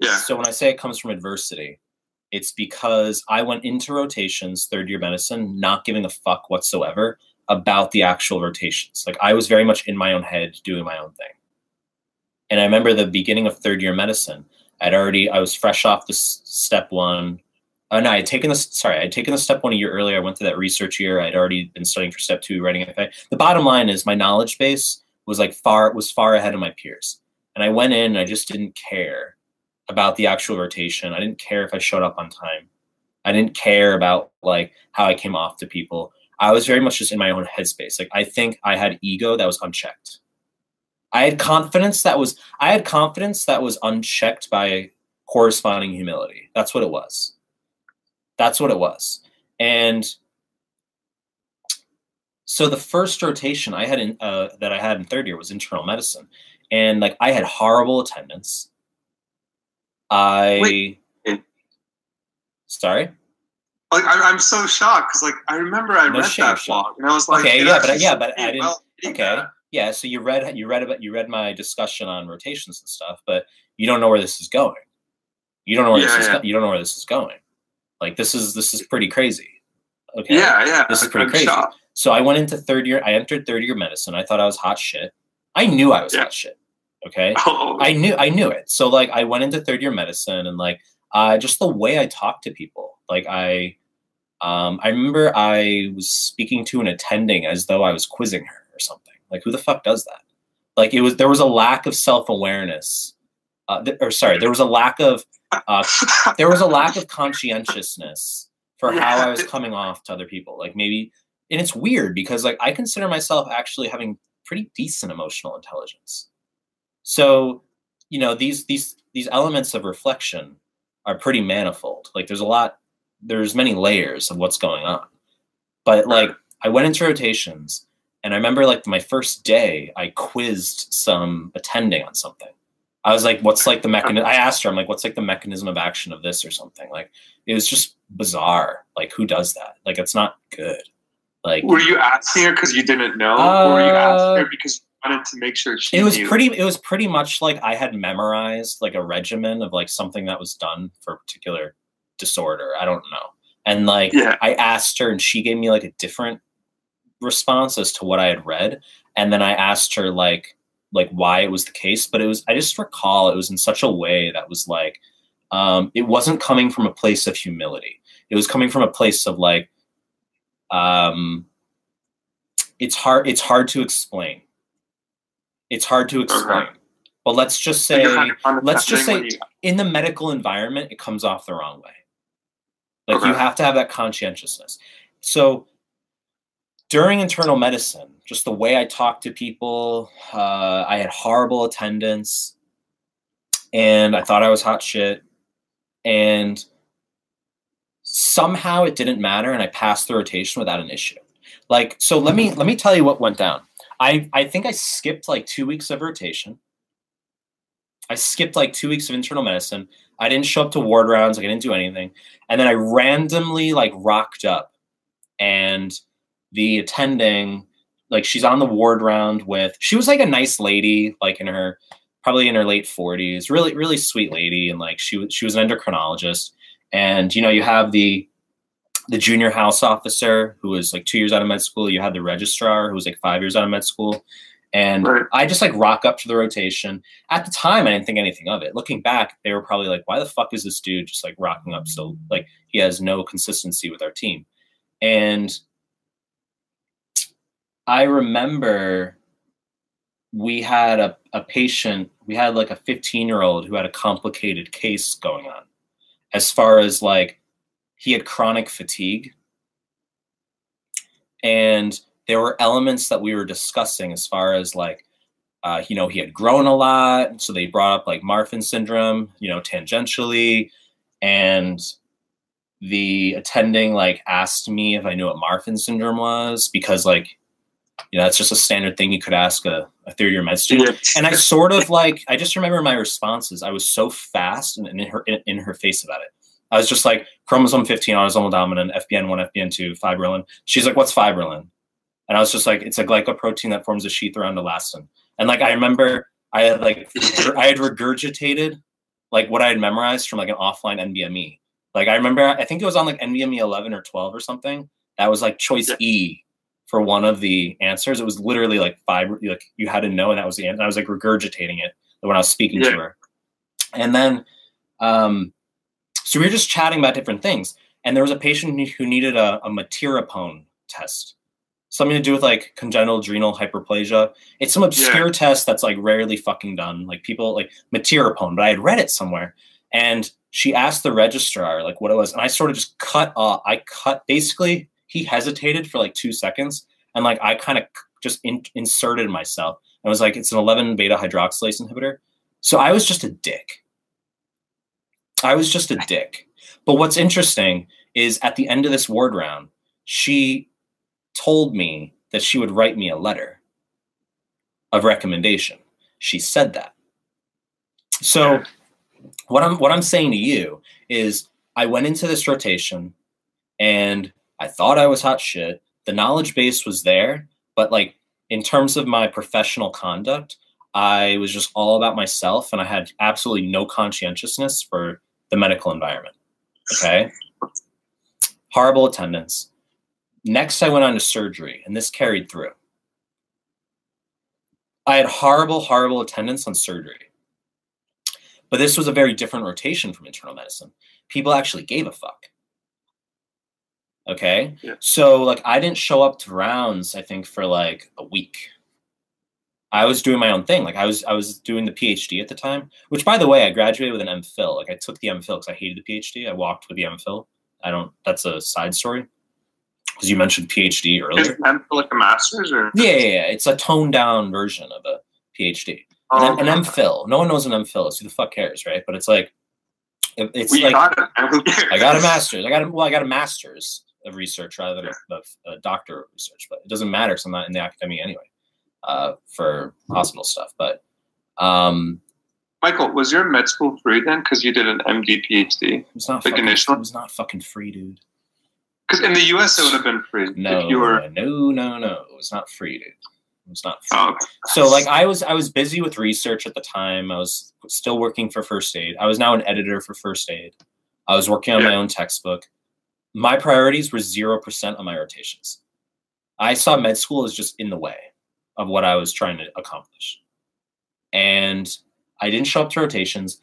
Yeah. So when I say it comes from adversity, it's because I went into rotations, third year medicine, not giving a fuck whatsoever about the actual rotations. Like I was very much in my own head doing my own thing. And I remember the beginning of third year medicine, I'd already, I was fresh off the s- step one. Oh no, I had taken the, sorry, I had taken the step one a year earlier. I went to that research year. I'd already been studying for step two, writing FA. The bottom line is my knowledge base was like far, was far ahead of my peers. And I went in and I just didn't care about the actual rotation. I didn't care if I showed up on time. I didn't care about like how I came off to people. I was very much just in my own headspace. Like I think I had ego that was unchecked. I had confidence that was I had confidence that was unchecked by corresponding humility. That's what it was. That's what it was. And so the first rotation I had in uh, that I had in third year was internal medicine, and like I had horrible attendance. I Wait. sorry. Like I, I'm so shocked because like I remember I No read shame, that Sean. blog and I was like, Okay, it yeah, but I- yeah, but I didn't- well Okay. that. Yeah, so you read you read about you read my discussion on rotations and stuff, but you don't know where this is going. You don't know where Yeah, this is yeah. go- you don't know where this is going. Like this is this is pretty crazy. Okay. Yeah, yeah. This is pretty I'm crazy. shocked. So I went into third year. I entered third year medicine. I thought I was hot shit. I knew I was Yeah. hot shit. Okay. Oh, I knew I knew it. So like I went into third year medicine and like uh just the way I talked to people. Like I um I remember I was speaking to an attending as though I was quizzing her or something. Like who the fuck does that? Like it was there was a lack of self-awareness. Uh, th- or sorry, there was a lack of uh, there was a lack of conscientiousness for how I was coming off to other people. Like maybe, and it's weird because like I consider myself actually having pretty decent emotional intelligence. So, you know, these these these elements of reflection are pretty manifold. Like there's a lot, there's many layers of what's going on. But like I went into rotations and I remember like my first day, I quizzed some attending on something. I was like, what's like the mechanism? I asked her, I'm like, what's like the mechanism of action of this or something? Like, it was just bizarre. Like, who does that? Like, it's not good. Like, were you asking her because you didn't know, or were you asking Uh, her because you wanted to make sure she it was knew? pretty, it was pretty much like I had memorized like a regimen of like something that was done for a particular disorder. I don't know. And like, Yeah. I asked her and she gave me like a different response as to what I had read. And then I asked her like like why it was the case, but it was I just recall it was in such a way that was like um it wasn't coming from a place of humility. It was coming from a place of like um it's hard it's hard to explain. It's hard to explain. But let's just say you're kind of let's just say when in the medical environment, it comes off the wrong way. Like you have to have that conscientiousness. So during internal medicine, just the way I talked to people, uh, I had horrible attendance, and I thought I was hot shit, and somehow it didn't matter, and I passed the rotation without an issue. Like, so let me let me tell you what went down. I I think I skipped like two weeks of rotation. I skipped like two weeks of internal medicine. I didn't show up to ward rounds. Like I didn't do anything. And then I randomly like rocked up, and the attending, like she's on the ward round with. She was like a nice lady, like in her probably in her late forties. Really, really sweet lady, and like she was she was an endocrinologist. And you know, you have the the junior house officer who was like two years out of med school. You had the registrar who was like five years out of med school. And Right. I just like rock up to the rotation. At the time, I didn't think anything of it. Looking back, they were probably like, why the fuck is this dude just like rocking up? So, like, he has no consistency with our team. And I remember we had a, a patient, we had like a 15 year old who had a complicated case going on as far as like he had chronic fatigue. And there were elements that we were discussing as far as like, uh, you know, he had grown a lot. So they brought up like Marfan syndrome, you know, tangentially. And the attending like asked me if I knew what Marfan syndrome was because like, you know, that's just a standard thing you could ask a, a third year med student and I sort of like I just remember my responses. I was so fast and in her in, in her face about it. I was just like chromosome 15 autosomal dominant, FBN one, FBN two, fibrillin. She's like, "What's fibrillin?" And I was just like, "It's a glycoprotein that forms a sheath around elastin." And like I remember I had like I had regurgitated like what I had memorized from like an offline NBME. Like I remember, I think it was on like NBME 11 or 12 or something. That was like choice E for one of the answers. It was literally like five, like you had to know, and that was the answer. And I was like regurgitating it when I was speaking to her. And then, um, so we were just chatting about different things. And there was a patient who- needed a, a metyrapone test, something to do with like congenital adrenal hyperplasia. It's some obscure test that's like rarely fucking done. Like people like metyrapone, but I had read it somewhere. And she asked the registrar like what it was, and I sort of just cut off. I cut basically. He hesitated for like two seconds, and like I kind of just in, inserted myself and was like, "It's an 11 beta hydroxylase inhibitor." So I was just a dick. I was just a dick. But what's interesting is at the end of this ward round, she told me that she would write me a letter of recommendation. She said that. So what I'm what I'm saying to you is I went into this rotation and I thought I was hot shit. The knowledge base was there, but like in terms of my professional conduct, I was just all about myself and I had absolutely no conscientiousness for the medical environment. Okay. Horrible attendance. Next, I went on to surgery, and this carried through. I had horrible, horrible attendance on surgery. But this was a very different rotation from internal medicine. People actually gave a fuck. Okay. Yeah. So, like, I didn't show up to rounds, I think, for like a week. I was doing my own thing. Like I was I was doing the PhD at the time, which by the way, I graduated with an MPhil. Like I took the MPhil because I hated the PhD. I walked with the MPhil. I don't that's a side story. Because you mentioned PhD Is earlier. that like a master's or? Yeah, yeah, yeah. It's a toned down version of a PhD. Oh, An, an MPhil. No one knows an MPhil is. Who the fuck cares, right? But it's like it- it's we like got it. and who cares? I got a master's. I got a, well, I got a master's of research rather than a, a, a doctor of research, but it doesn't matter because I'm not in the academy anyway uh, for hospital stuff. But um, Michael, was your med school free then? Because you did an MD PhD. it was not Like fucking, initial? it was not fucking free, dude. Because in the US, it would have been free No, if you were. no, no, no. It was not free, dude. It was not free. Oh, so like I was I was busy with research at the time. I was still working for First Aid. I was now an editor for First Aid. I was working on my own textbook. My priorities were zero percent on my rotations. I saw med school as just in the way of what I was trying to accomplish, and I didn't show up to rotations.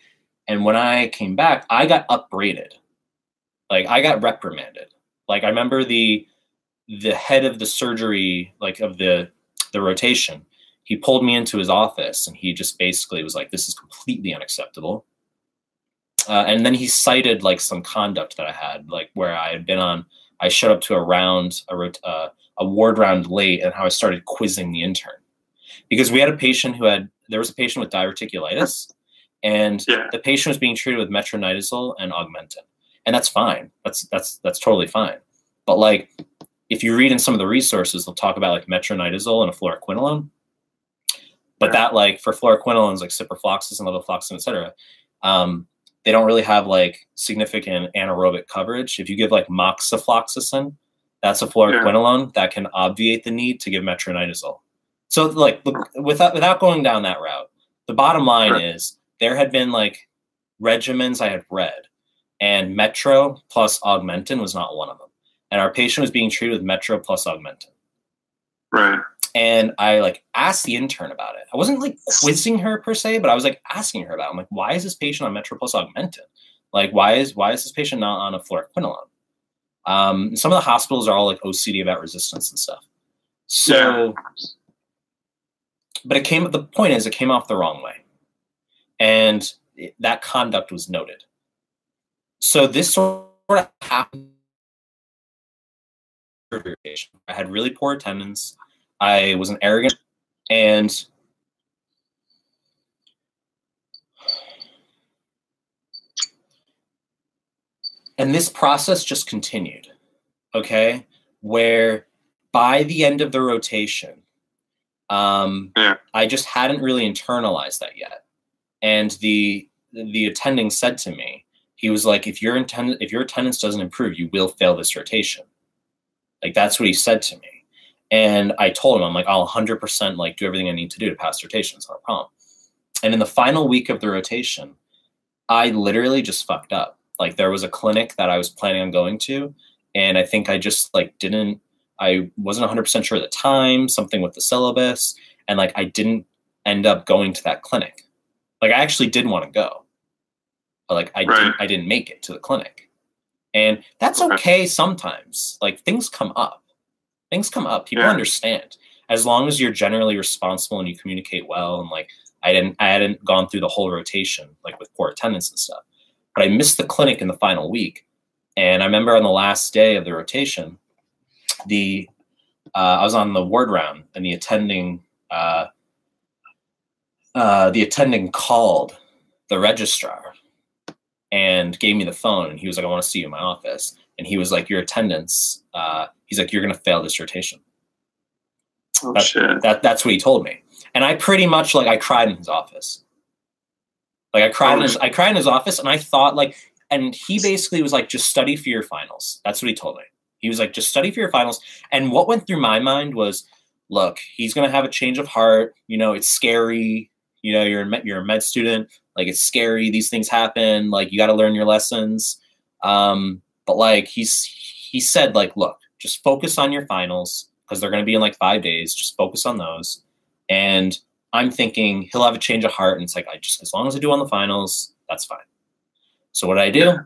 And when I came back, I got upbraided. Like I got reprimanded. Like I remember the the head of the surgery, like of the the rotation, he pulled me into his office and he just basically was like, "This is completely unacceptable." Uh, and then he cited like some conduct that I had, like where I had been on. I showed up to a round, a, rot- uh, a ward round late, and how I started quizzing the intern because we had a patient who had there was a patient with diverticulitis, and Yeah. the patient was being treated with metronidazole and augmentin, and that's fine. That's that's that's totally fine. But like, if you read in some of the resources, they'll talk about like metronidazole and a fluoroquinolone. But Yeah. that like for fluoroquinolones like ciprofloxacin, levofloxacin, etc., um, they don't really have like significant anaerobic coverage. If you give like moxifloxacin, that's a fluoroquinolone that can obviate the need to give metronidazole. So like look, without without going down that route, the bottom line Sure. is there had been like regimens I had read, and Metro plus Augmentin was not one of them. And our patient was being treated with Metro plus Augmentin. Right. And I like asked the intern about it. I wasn't like quizzing her per se, but I was like asking her about. It. I'm like, why is this patient on Metro plus Augmentin? Like, why is why is this patient not on a fluoroquinolone? Um, some of the hospitals are all like OCD about resistance and stuff. So, Yeah. but it came. The point is, it came off the wrong way, and it, that conduct was noted. So this sort of happened. I had really poor attendance. I was an arrogant and and this process just continued. Okay, where by the end of the rotation, um, Yeah. I just hadn't really internalized that yet. And the the attending said to me, he was like, "If your attend- if your attendance doesn't improve, you will fail this rotation." Like that's what he said to me. And I told him, I'm like, I'll 100% like do everything I need to do to pass the rotation. It's not a problem. And in the final week of the rotation, I literally just fucked up. Like there was a clinic that I was planning on going to, and I think I just like didn't. I wasn't 100% sure at the time, something with the syllabus, and like I didn't end up going to that clinic. Like I actually did want to go, but like I Right. didn't. I didn't make it to the clinic, and that's okay sometimes. Like things come up, things come up. People Yeah. understand as long as you're generally responsible and you communicate well. And like I didn't, I hadn't gone through the whole rotation like with poor attendance and stuff. But I missed the clinic in the final week, and I remember on the last day of the rotation, the uh, I was on the ward round, and the attending uh, uh, the attending called the registrar and gave me the phone, and he was like, "I want to see you in my office." And he was like, "Your attendance," uh, he's like, "You're gonna fail this rotation." Oh That- shit. That that's what he told me, and I pretty much like I cried in his office. Like I cried in his I cried in his office, and I thought like, and he basically was like, "Just study for your finals." That's what he told me. He was like, "Just study for your finals." And what went through my mind was, "Look, he's gonna have a change of heart. You know, it's scary. You know, you're a med, you're a med student. Like it's scary. These things happen. Like you got to learn your lessons." Um, but like he's he said, like, look, just focus on your finals because they're going to be in like five days. Just focus on those. And I'm thinking he'll have a change of heart, and it's like I just as long as I do on the finals, that's fine. So what did I do?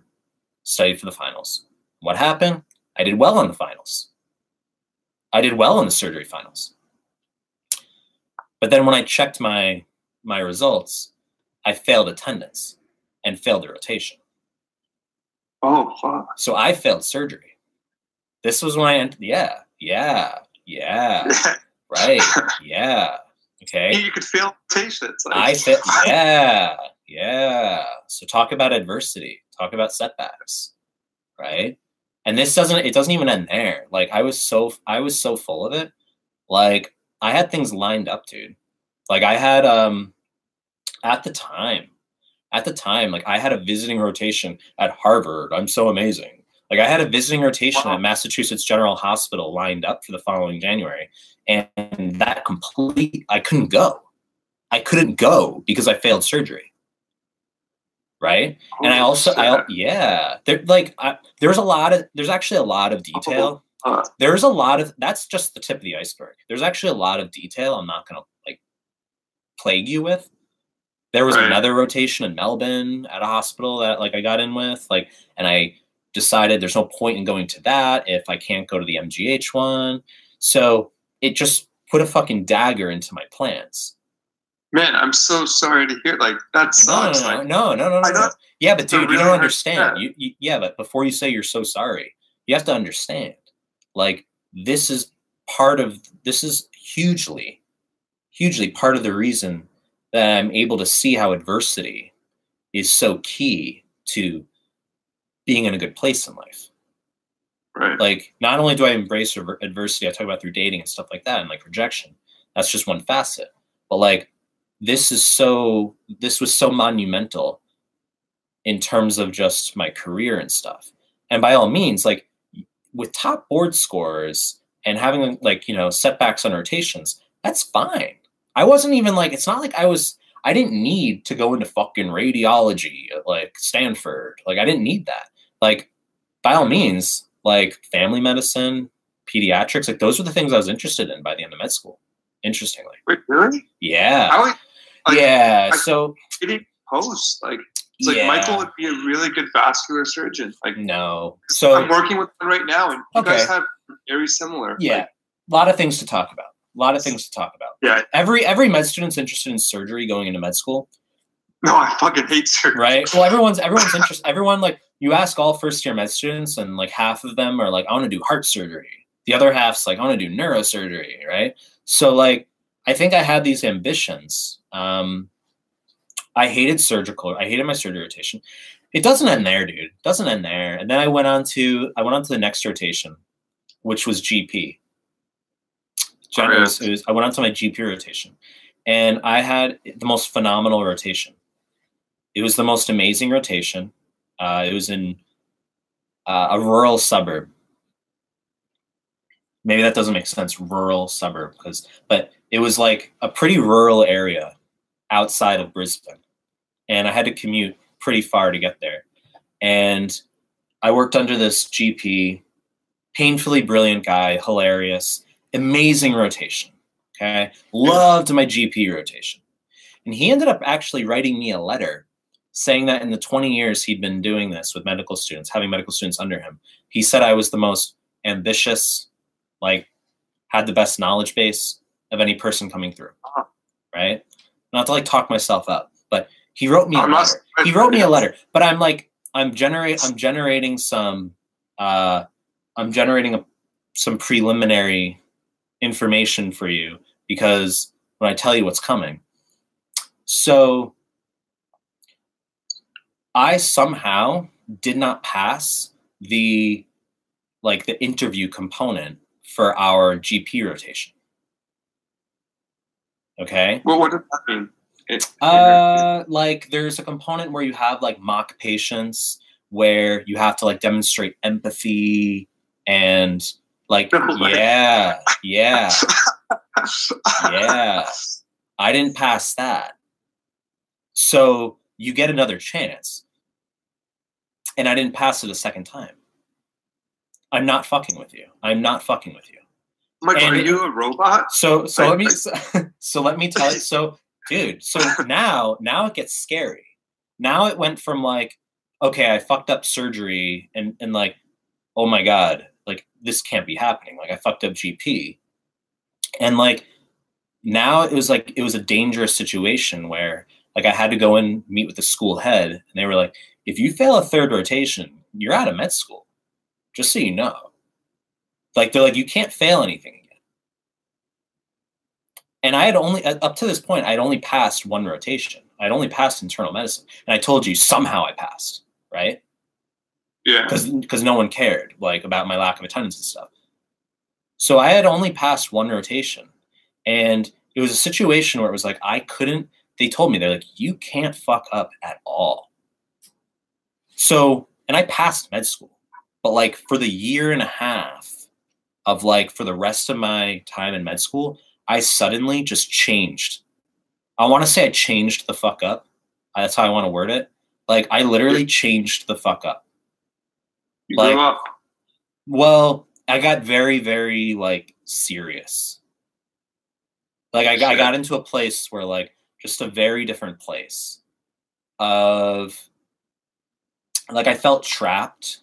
Studied for the finals. What happened? I did well on the finals. I did well in the surgery finals. But then when I checked my my results, I failed attendance and failed the rotation. Oh fuck. So I failed surgery. This was when I entered. Yeah, yeah, yeah. Right. Yeah. Okay. you could fail patients. Like, I fit. Yeah. Yeah. So talk about adversity. Talk about setbacks. Right. And this doesn't. It doesn't even end there. Like I was so. I was so full of it. Like I had things lined up, dude. Like I had um, at the time, at the time, like I had a visiting rotation at Harvard. I'm so amazing. Like I had a visiting rotation Wow. at Massachusetts General Hospital lined up for the following January, and that complete. I couldn't go. I couldn't go because I failed surgery. Right, and I also, I yeah, there like I, there's a lot of there's actually a lot of detail. Uh, There's a lot of that's just the tip of the iceberg. There's actually a lot of detail. I'm not gonna like plague you with. There was Right. another rotation in Melbourne at a hospital that like I got in with like, and I decided there's no point in going to that if I can't go to the MGH one. So it just put a fucking dagger into my plans. man, I'm so sorry to hear. Like that No, sucks. no, like, no, no, no, no, no. Yeah, but dude, you don't hard understand. You, you, yeah, but before you say you're so sorry, you have to understand. Like this is part of this is hugely, hugely part of the reason that I'm able to see how adversity is so key to being in a good place in life. right. Like, not only do I embrace adversity, I talk about through dating and stuff like that, and like rejection. That's just one facet. But like, this is so. This was so monumental in terms of just my career and stuff. And by all means, like with top board scores and having like you know setbacks on rotations, that's fine. I wasn't even like. It's not like I was. I didn't need to go into fucking radiology at like Stanford. Like I didn't need that. Like by all means, like family medicine, pediatrics, like those were the things I was interested in by the end of med school. Interestingly. Wait, really? Yeah. I like, yeah. I- so getting post. Like, it's like yeah. Michael would be a really good vascular surgeon. Like, no. So I'm working with one right now, and you Okay. guys have very similar. yeah, Like, a lot of things to talk about. A lot of things to talk about. yeah. Every every med student's interested in surgery going into med school, No, I fucking hate surgery. right? Well, everyone's everyone's interested. Everyone like you ask all first year med students, and like half of them are like, I want to do heart surgery. The other half's like, I want to do neurosurgery, right? So like, I think I had these ambitions. Um, I hated surgical. I hated my surgery rotation. It doesn't end there, dude. It doesn't end there. And then I went on to I went on to the next rotation, which was GP. It was- I went on to my GP rotation, and I had the most phenomenal rotation. It was the most amazing rotation. Uh, it was in uh, a rural suburb. Maybe that doesn't make sense, rural suburb, because but it was like a pretty rural area outside of Brisbane, and I had to commute pretty far to get there. And I worked under this GP, painfully brilliant guy, hilarious, amazing rotation. Okay. Loved my GP rotation. And he ended up actually writing me a letter saying that in the 20 years he'd been doing this with medical students, having medical students under him, he said I was the most ambitious, like, had the best knowledge base of any person coming through. Right? Not to like talk myself up, but he wrote me a letter. He wrote me a letter, but I'm like, I'm generate, I'm generating some, uh, I'm generating a, some preliminary information for you because when I tell you what's coming. So I somehow did not pass the like the interview component for our GP rotation. Okay. Well, what does that mean? It, uh, like there's a component where you have like mock patients where you have to like demonstrate empathy and like yeah, yeah, yeah. I didn't pass that. So you get another chance. And I didn't pass it a second time. I'm not fucking with you. I'm not fucking with you. Like, and are you a robot? So, so I, let me, so, so let me tell you. So, dude, so now, now it gets scary. Now it went from like, okay, I fucked up surgery, and and like, oh my god, like this can't be happening. Like I fucked up GP, and like now it was like it was a dangerous situation where like I had to go and meet with the school head, and they were like, if you fail a third rotation, you're out of med school. Just so you know. Like they're like, you can't fail anything again. And I had only uh, up to this point, I'd only passed one rotation. I'd only passed internal medicine. And I told you somehow I passed, right? Yeah. Because no one cared like about my lack of attendance and stuff. So I had only passed one rotation. And it was a situation where it was like I couldn't they told me they're like you can't fuck up at all so and i passed med school but like for the year and a half of like for the rest of my time in med school i suddenly just changed i want to say i changed the fuck up that's how i want to word it like i literally changed the fuck up you like up. well i got very very like serious like I, I got into a place where like just a very different place of like I felt trapped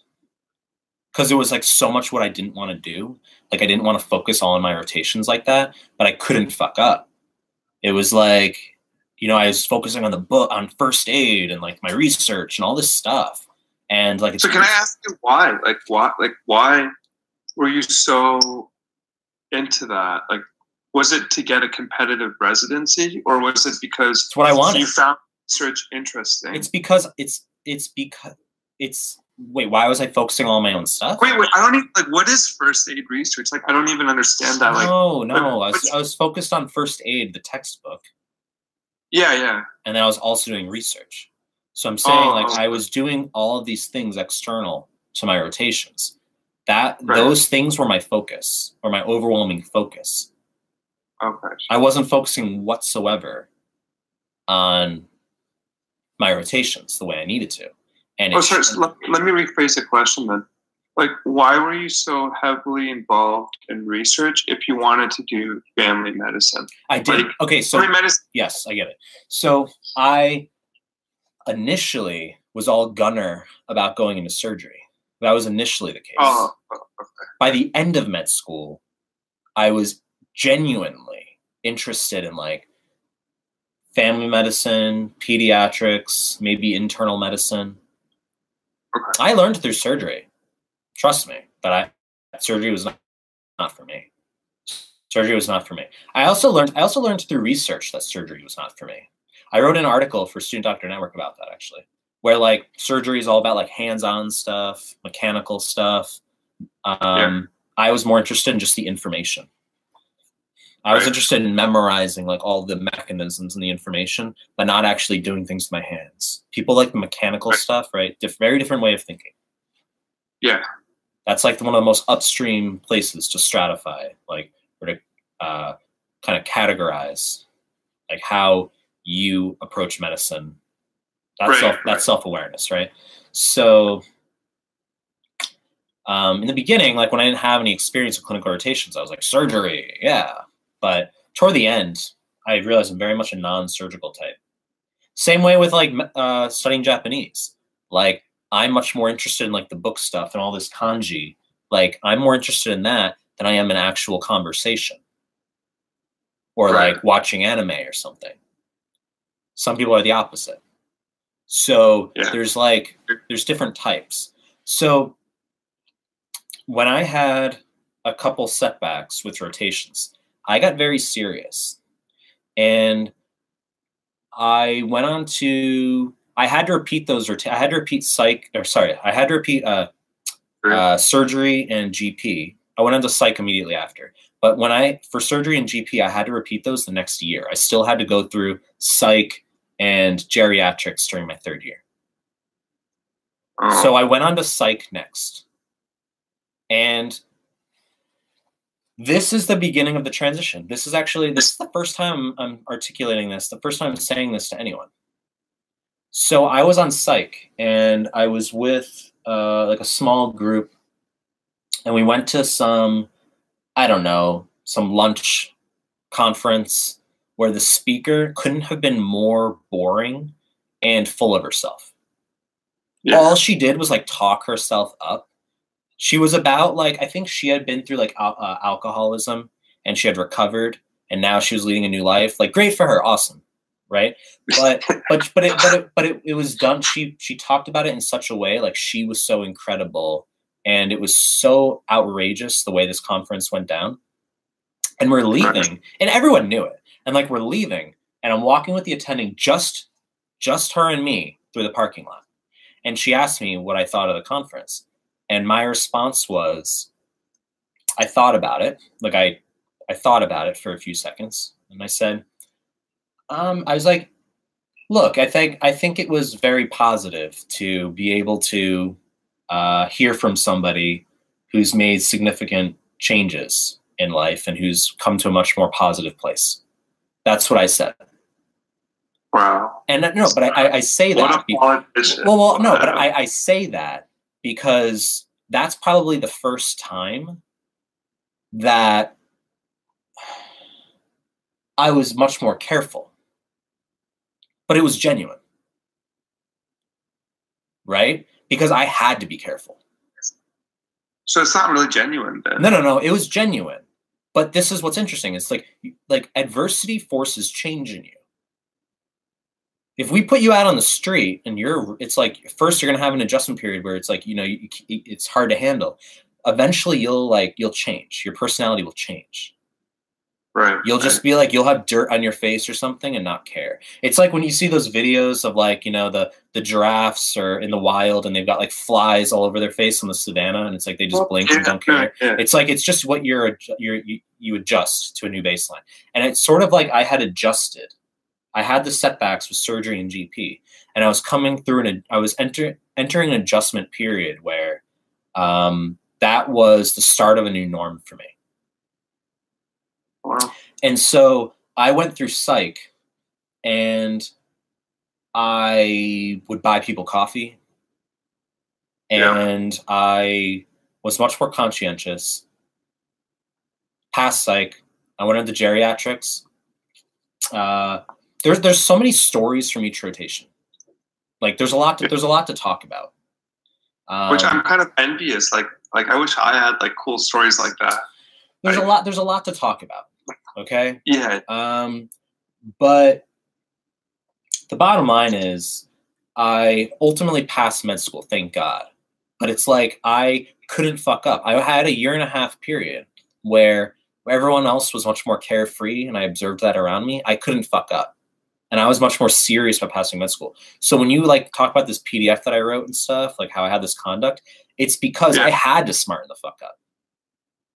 because it was like so much what I didn't want to do. Like I didn't want to focus all on my rotations like that, but I couldn't fuck up. It was like, you know, I was focusing on the book on first aid and like my research and all this stuff. And like, so can I ask you why? Like, why? Like, why were you so into that? Like, was it to get a competitive residency or was it because it's what I wanted. you found research interesting? It's because it's it's because it's wait, why was I focusing on my own stuff? Wait, wait, I don't even like what is first aid research? Like I don't even understand that. Like No, no. I was I was focused on first aid, the textbook. Yeah, yeah. And then I was also doing research. So I'm saying oh, like. I was doing all of these things external to my rotations. That right. those things were my focus or my overwhelming focus. Okay. I wasn't focusing whatsoever on my rotations the way I needed to. And oh, sorry. So let, let me rephrase the question then. Like, why were you so heavily involved in research if you wanted to do family medicine? I did. Like, okay, so family medicine. yes, I get it. So I initially was all gunner about going into surgery. That was initially the case. Oh, oh, okay. By the end of med school, I was genuinely interested in like family medicine, pediatrics, maybe internal medicine. Okay. I learned through surgery. Trust me, but I surgery was not, not for me. Surgery was not for me. I also learned I also learned through research that surgery was not for me. I wrote an article for Student Doctor Network about that actually, where like surgery is all about like hands-on stuff, mechanical stuff. Um, yeah. I was more interested in just the information. I was interested in memorizing like all the mechanisms and the information, but not actually doing things with my hands. People like the mechanical right. stuff, right? Dif- very different way of thinking. Yeah. That's like one of the most upstream places to stratify, like, or to uh, kind of categorize, like how you approach medicine That's Right, self right. that's self awareness, right? So um, in the beginning, like when I didn't have any experience with clinical rotations, I was like surgery, yeah. But toward the end, I realized I'm very much a non-surgical type. Same way with like uh, studying Japanese. Like I'm much more interested in like the book stuff and all this kanji. Like I'm more interested in that than I am in actual conversation or Right. like watching anime or something. Some people are the opposite. So Yeah. there's like there's different types. So when I had a couple setbacks with rotations, I got very serious. And I went on to I had to repeat those rota- I had to repeat psych or sorry, I had to repeat uh, uh, surgery and GP. I went on to psych immediately after. But when I for surgery and GP, I had to repeat those the next year. I still had to go through psych and geriatrics during my third year. So I went on to psych next. And this is the beginning of the transition. This is actually this is the first time I'm articulating this, the first time I'm saying this to anyone. So I was on psych and I was with uh, like a small group and we went to some I don't know, some lunch conference where the speaker couldn't have been more boring and full of herself yeah. all she did was like talk herself up. She was about like I think she had been through like uh, alcoholism and she had recovered and now she was leading a new life. Like great for her, awesome, right? But but but it but it but it, it was done. She she talked about it in such a way like she was so incredible and it was so outrageous the way this conference went down. And we're leaving and everyone knew it. And like we're leaving and I'm walking with the attending just just her and me through the parking lot and she asked me what I thought of the conference. And my response was, I thought about it. Like I, I thought about it for a few seconds, and I said, um, I was like, look, I think I think it was very positive to be able to uh, hear from somebody who's made significant changes in life and who's come to a much more positive place. That's what I said. wow. And no, but I, I, say that. a be- well, well, no, but I, I say that because that's probably the first time that I was much more careful. But it was genuine. Right? Because I had to be careful. So it's not really genuine then. No, no, no, it was genuine. But this is what's interesting. It's like like adversity forces change in you. If we put you out on the street and you're, it's like first you're gonna have an adjustment period where it's like you know you, it's hard to handle. Eventually, you'll like you'll change. Your personality will change. Right. You'll just be like you'll have dirt on your face or something and not care. It's like when you see those videos of like you know the the giraffes are in the wild and they've got like flies all over their face on the savannah and it's like they just blink and don't care. Yeah. It's like it's just what you're you're you, you adjust to a new baseline, and it's sort of like I had adjusted. I had the setbacks with surgery and GP, and I was coming through and I was enter, entering an adjustment period where um, that was the start of a new norm for me. Wow. And so I went through psych and I would buy people coffee. Yeah. And I was much more conscientious. Past psych, I went into geriatrics. Uh, there's there's so many stories from each rotation. Like there's a lot to, there's a lot to talk about. Um, Which I'm kind of envious. Like, like I wish I had like cool stories like that. there's a lot there's a lot to talk about. Okay. Yeah. Um, but the bottom line is, I ultimately passed med school, thank God. But it's like I couldn't fuck up. I had a year and a half period where everyone else was much more carefree, and I observed that around me. I couldn't fuck up, and I was much more serious about passing med school. So when you like talk about this PDF that I wrote and stuff, like how I had this conduct, it's because Yeah. I had to smarten the fuck up.